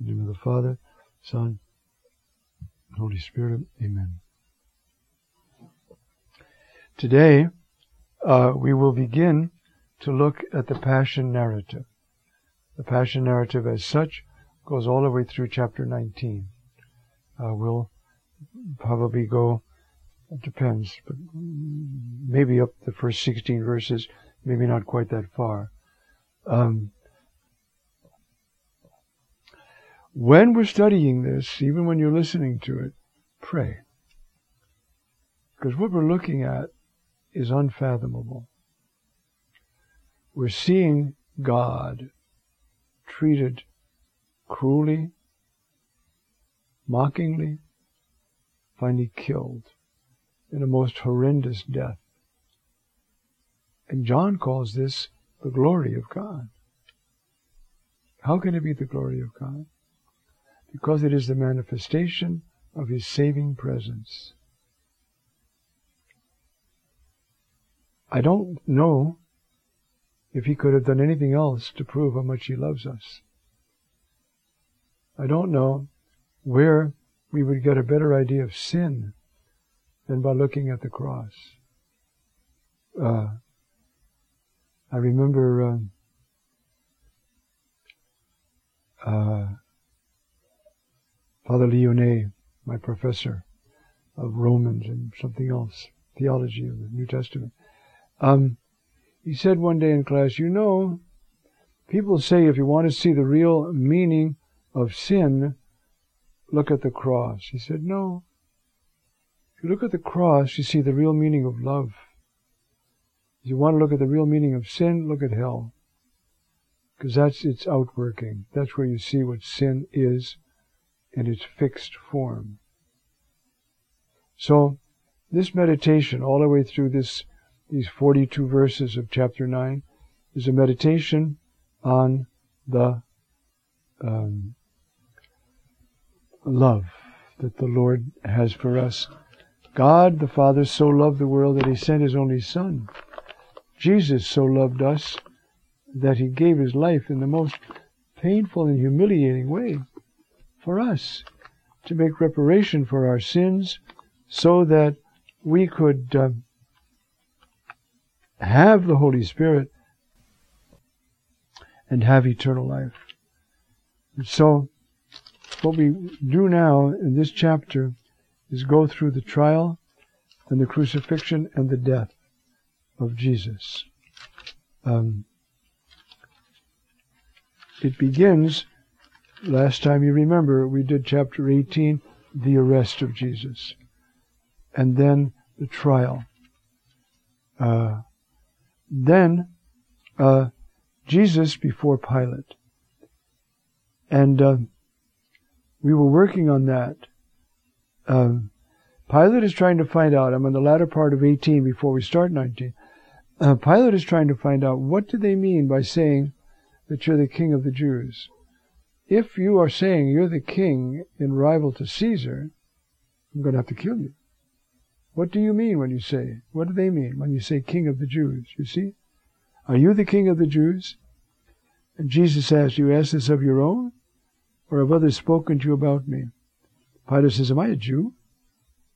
In the name of the Father, Son, Holy Spirit, Amen. Today, uh, we will begin to look at the Passion narrative. The Passion narrative, as such, goes all the way through chapter 19. Uh, we'll probably go, it depends, but maybe up the first 16 verses, maybe not quite that far. Um, when we're studying this, even when you're listening to it, pray. Because what we're looking at is unfathomable. We're seeing God treated cruelly, mockingly, finally killed in a most horrendous death. And John calls this the glory of God. How can it be the glory of God? Because it is the manifestation of His saving presence. I don't know if He could have done anything else to prove how much He loves us. I don't know where we would get a better idea of sin than by looking at the cross. Uh, I remember uh, uh, Father Lyonnet, my professor of Romans and something else, theology of the New Testament. Um, he said one day in class, you know, people say if you want to see the real meaning of sin, look at the cross. He said, no. If you look at the cross, you see the real meaning of love. If you want to look at the real meaning of sin, look at hell. Because that's its outworking. That's where you see what sin is in its fixed form. So, this meditation, all the way through this, these 42 verses of chapter 9, is a meditation on the um, love that the Lord has for us. God the Father so loved the world that He sent His only Son. Jesus so loved us that He gave His life in the most painful and humiliating way for us to make reparation for our sins so that we could uh, have the Holy Spirit and have eternal life. And so, what we do now in this chapter is go through the trial and the crucifixion and the death of Jesus. Um, it begins, last time you remember, we did chapter 18, the arrest of Jesus, and then the trial. Uh, then uh, Jesus before Pilate. And uh, we were working on that. Um, Pilate is trying to find out. I'm on the latter part of 18 before we start 19. Uh, Pilate is trying to find out what do they mean by saying that you're the king of the Jews. If you are saying you're the king in rival to Caesar, I'm going to have to kill you. What do you mean when you say? What do they mean when you say king of the Jews? You see? Are you the king of the Jews? And Jesus asked, You ask this of your own? Or have others spoken to you about me? Pilate says, Am I a Jew?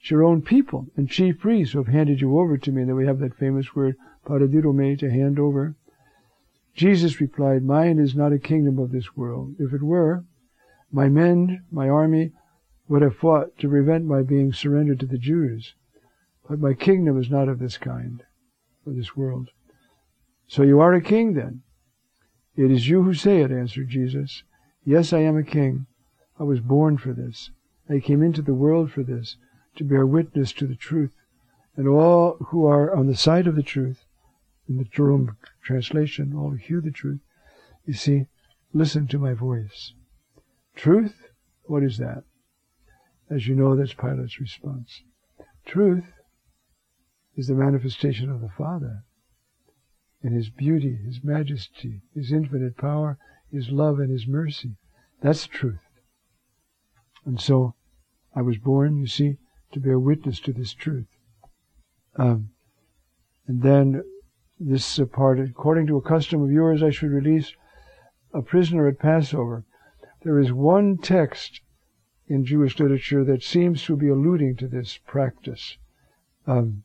It's your own people and chief priests who have handed you over to me. And then we have that famous word, paradidomi, to hand over. Jesus replied, Mine is not a kingdom of this world. If it were, my men, my army, would have fought to prevent my being surrendered to the Jews. But my kingdom is not of this kind, of this world. So you are a king then? It is you who say it, answered Jesus. Yes, I am a king. I was born for this. I came into the world for this, to bear witness to the truth. And all who are on the side of the truth, in the Jerome translation, all hear the truth, you see, listen to my voice. Truth, what is that? As you know, that's Pilate's response. Truth is the manifestation of the Father in His beauty, His majesty, His infinite power, His love, and His mercy. That's truth. And so, I was born, you see, to bear witness to this truth. Um, and then this part, according to a custom of yours, I should release a prisoner at Passover. There is one text in Jewish literature that seems to be alluding to this practice. Um,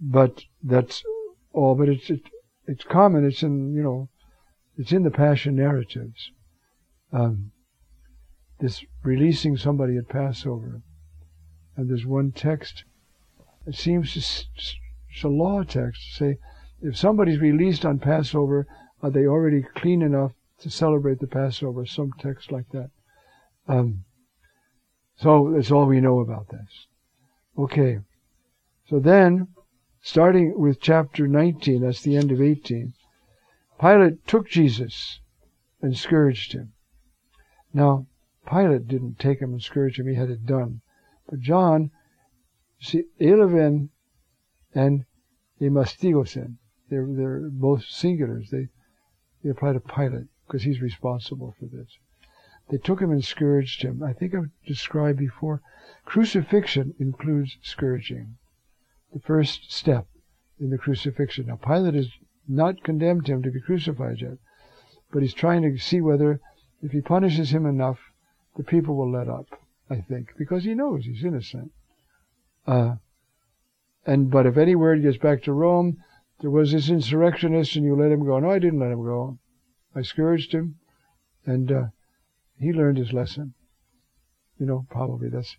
but that's all. But it's it, it's common. It's in you know, it's in the Passion narratives. Um, this releasing somebody at Passover, and there's one text. that seems to, law text say if somebody's released on Passover, are they already clean enough to celebrate the Passover? Some text like that. Um, so that's all we know about this. Okay. So then, starting with chapter 19, that's the end of 18, Pilate took Jesus and scourged him. Now, Pilate didn't take him and scourge him, he had it done. But John, see, Elaben and Emastigosen, they're, they're both singulars. They, they apply to Pilate because he's responsible for this. They took him and scourged him. I think I've described before. Crucifixion includes scourging. The first step in the crucifixion. Now, Pilate has not condemned him to be crucified yet, but he's trying to see whether, if he punishes him enough, the people will let up, I think, because he knows he's innocent. Uh, and but if any word gets back to Rome, there was this insurrectionist, and you let him go. No, I didn't let him go. I scourged him, and uh, he learned his lesson. You know, probably that's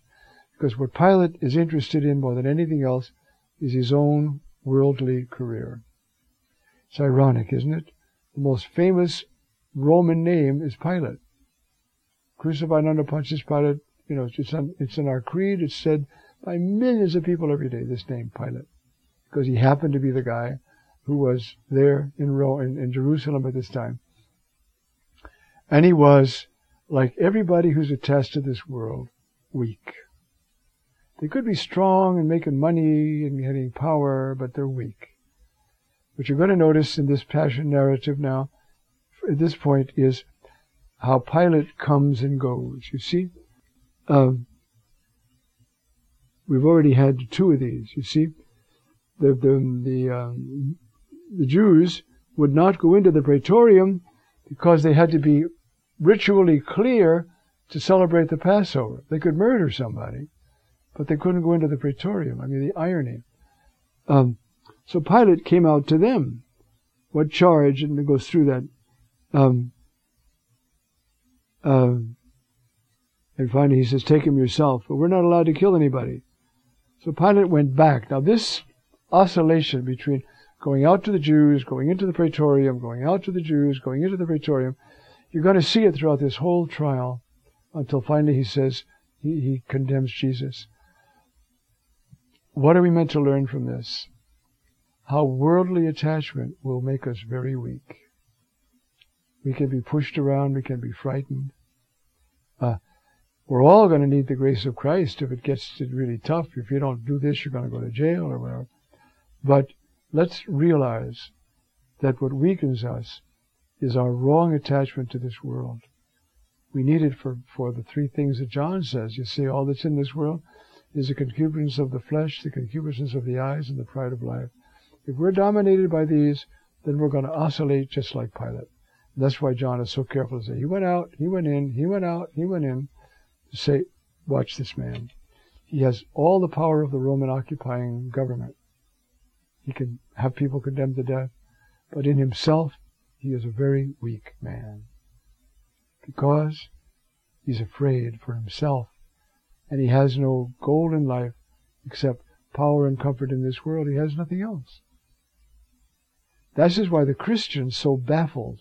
because what Pilate is interested in more than anything else is his own worldly career. It's ironic, isn't it? The most famous Roman name is Pilate. Crucified under Pontius Pilate, you know, it's, on, it's in our creed. It's said by millions of people every day, this name, Pilate. Because he happened to be the guy who was there in, Rome, in, in Jerusalem at this time. And he was like everybody who's attached to this world, weak. They could be strong and making money and getting power, but they're weak. What you're going to notice in this passion narrative now, at this point, is how Pilate comes and goes. You see, um, we've already had two of these. You see, the the the, um, the Jews would not go into the praetorium because they had to be ritually clear to celebrate the Passover. They could murder somebody, but they couldn't go into the praetorium. I mean, the irony. Um, so Pilate came out to them. What charge? And it goes through that. Um, uh, and finally he says, Take him yourself. But we're not allowed to kill anybody. So Pilate went back. Now, this oscillation between going out to the Jews, going into the praetorium, going out to the Jews, going into the praetorium, you're going to see it throughout this whole trial until finally he says he, he condemns Jesus. What are we meant to learn from this? How worldly attachment will make us very weak. We can be pushed around, we can be frightened. We're all going to need the grace of Christ if it gets really tough. If you don't do this, you're going to go to jail or whatever. But let's realize that what weakens us is our wrong attachment to this world. We need it for, for the three things that John says. You see, all that's in this world is the concupiscence of the flesh, the concupiscence of the eyes, and the pride of life. If we're dominated by these, then we're going to oscillate just like Pilate. That's why John is so careful to say, he went out, he went in, he went out, he went in, to say, watch this man. He has all the power of the Roman occupying government. He can have people condemned to death, but in himself, he is a very weak man because he's afraid for himself and he has no goal in life except power and comfort in this world. He has nothing else. This is why the Christians so baffled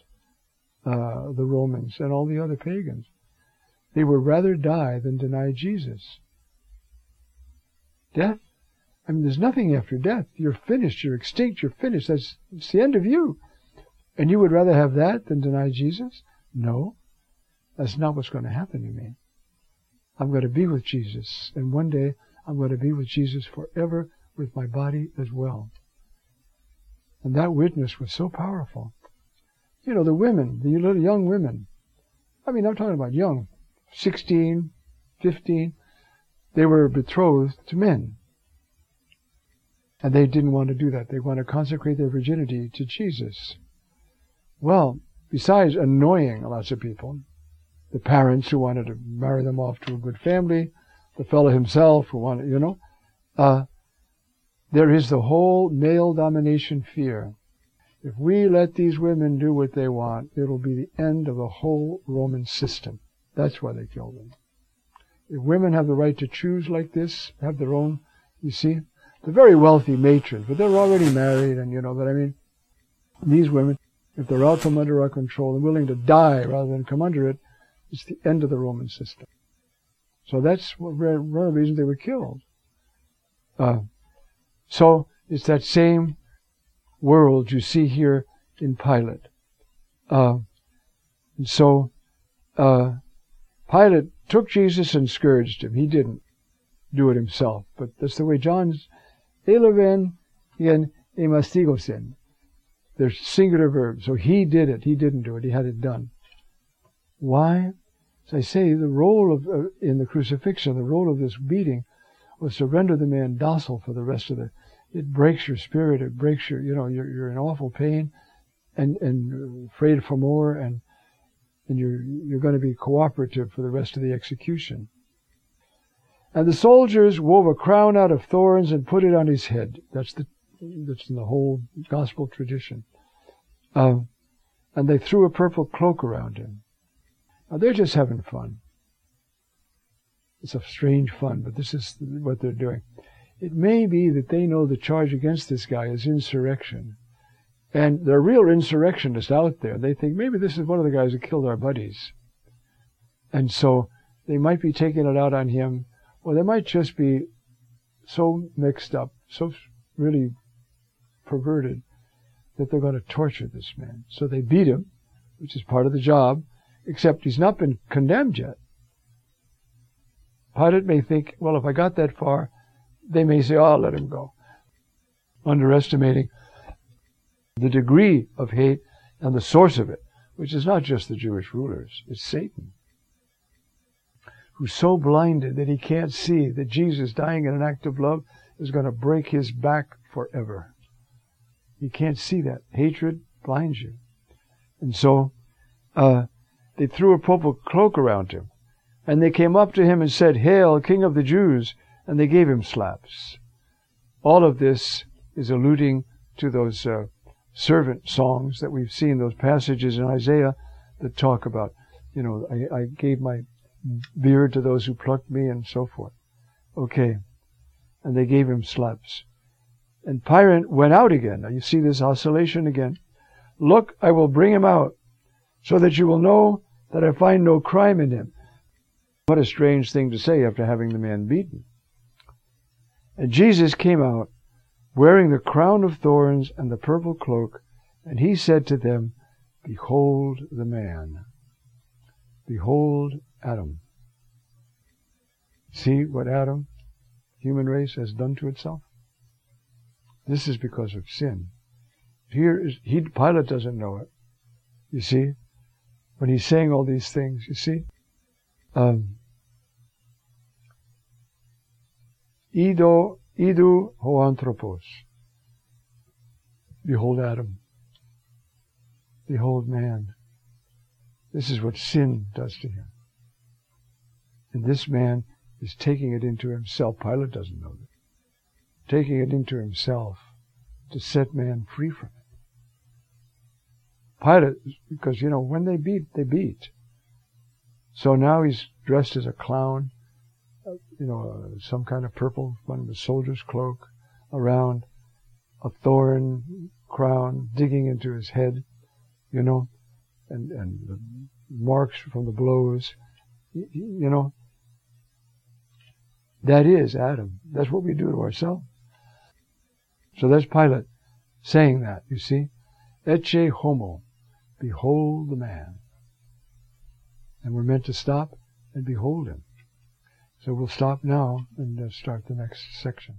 uh, the Romans and all the other pagans. They would rather die than deny Jesus. Death? I mean, there's nothing after death. You're finished. You're extinct. You're finished. That's, that's the end of you. And you would rather have that than deny Jesus? No. That's not what's going to happen to me. I'm going to be with Jesus. And one day I'm going to be with Jesus forever with my body as well. And that witness was so powerful. You know, the women, the little young women. I mean, I'm talking about young, 16, 15. They were betrothed to men. And they didn't want to do that. They want to consecrate their virginity to Jesus. Well, besides annoying lots of people, the parents who wanted to marry them off to a good family, the fellow himself who wanted, you know, uh, there is the whole male domination fear. If we let these women do what they want, it'll be the end of the whole Roman system. That's why they killed them. If women have the right to choose like this, have their own, you see, the very wealthy matrons, but they're already married, and you know, but I mean, these women, if they're out from under our control and willing to die rather than come under it, it's the end of the Roman system. So that's one of the reasons they were killed. Uh, so it's that same world you see here in Pilate. Uh, and so uh, Pilate took Jesus and scourged him. He didn't do it himself, but that's the way John's elaben and emastigosen. They're singular verbs. So he did it. He didn't do it. He had it done. Why? As I say, the role of uh, in the crucifixion, the role of this beating, was to render the man docile for the rest of the. It breaks your spirit. It breaks your. You know, you're you're in awful pain, and and afraid for more, and and you're you're going to be cooperative for the rest of the execution. And the soldiers wove a crown out of thorns and put it on his head. That's the that's in the whole gospel tradition. Uh, and they threw a purple cloak around him. Now they're just having fun. It's a strange fun, but this is what they're doing. It may be that they know the charge against this guy is insurrection. And there are real insurrectionists out there. They think maybe this is one of the guys who killed our buddies. And so they might be taking it out on him, or they might just be so mixed up, so really perverted, that they're going to torture this man. So they beat him, which is part of the job, except he's not been condemned yet. Pilate may think, well, if I got that far, they may say, oh, I'll let him go. Underestimating the degree of hate and the source of it, which is not just the Jewish rulers, it's Satan, who's so blinded that he can't see that Jesus dying in an act of love is going to break his back forever. He can't see that. Hatred blinds you. And so, uh, they threw a purple cloak around him. And they came up to him and said, Hail, King of the Jews! And they gave him slaps. All of this is alluding to those uh, servant songs that we've seen, those passages in Isaiah that talk about, you know, I, I gave my beard to those who plucked me and so forth. Okay. And they gave him slaps. And Pilate went out again. Now you see this oscillation again. Look, I will bring him out so that you will know that I find no crime in him. What a strange thing to say after having the man beaten. And Jesus came out, wearing the crown of thorns and the purple cloak, and he said to them, Behold the man. Behold Adam. See what Adam, human race, has done to itself? This is because of sin. Here is, he, Pilate doesn't know it. You see? when he's saying all these things, you see? Um, Ido, idu ho anthropos. Behold Adam. Behold man. This is what sin does to him. And this man is taking it into himself. Pilate doesn't know that. Taking it into himself to set man free from it. Pilate, because, you know, when they beat, they beat. So now he's dressed as a clown, you know, uh, some kind of purple, one of the soldier's cloak around, a thorn crown digging into his head, you know, and, and the marks from the blows, you, you know. That is Adam. That's what we do to ourselves. So that's Pilate saying that, you see. Ecce homo. Behold the man. And we're meant to stop and behold him. So we'll stop now and uh, start the next section.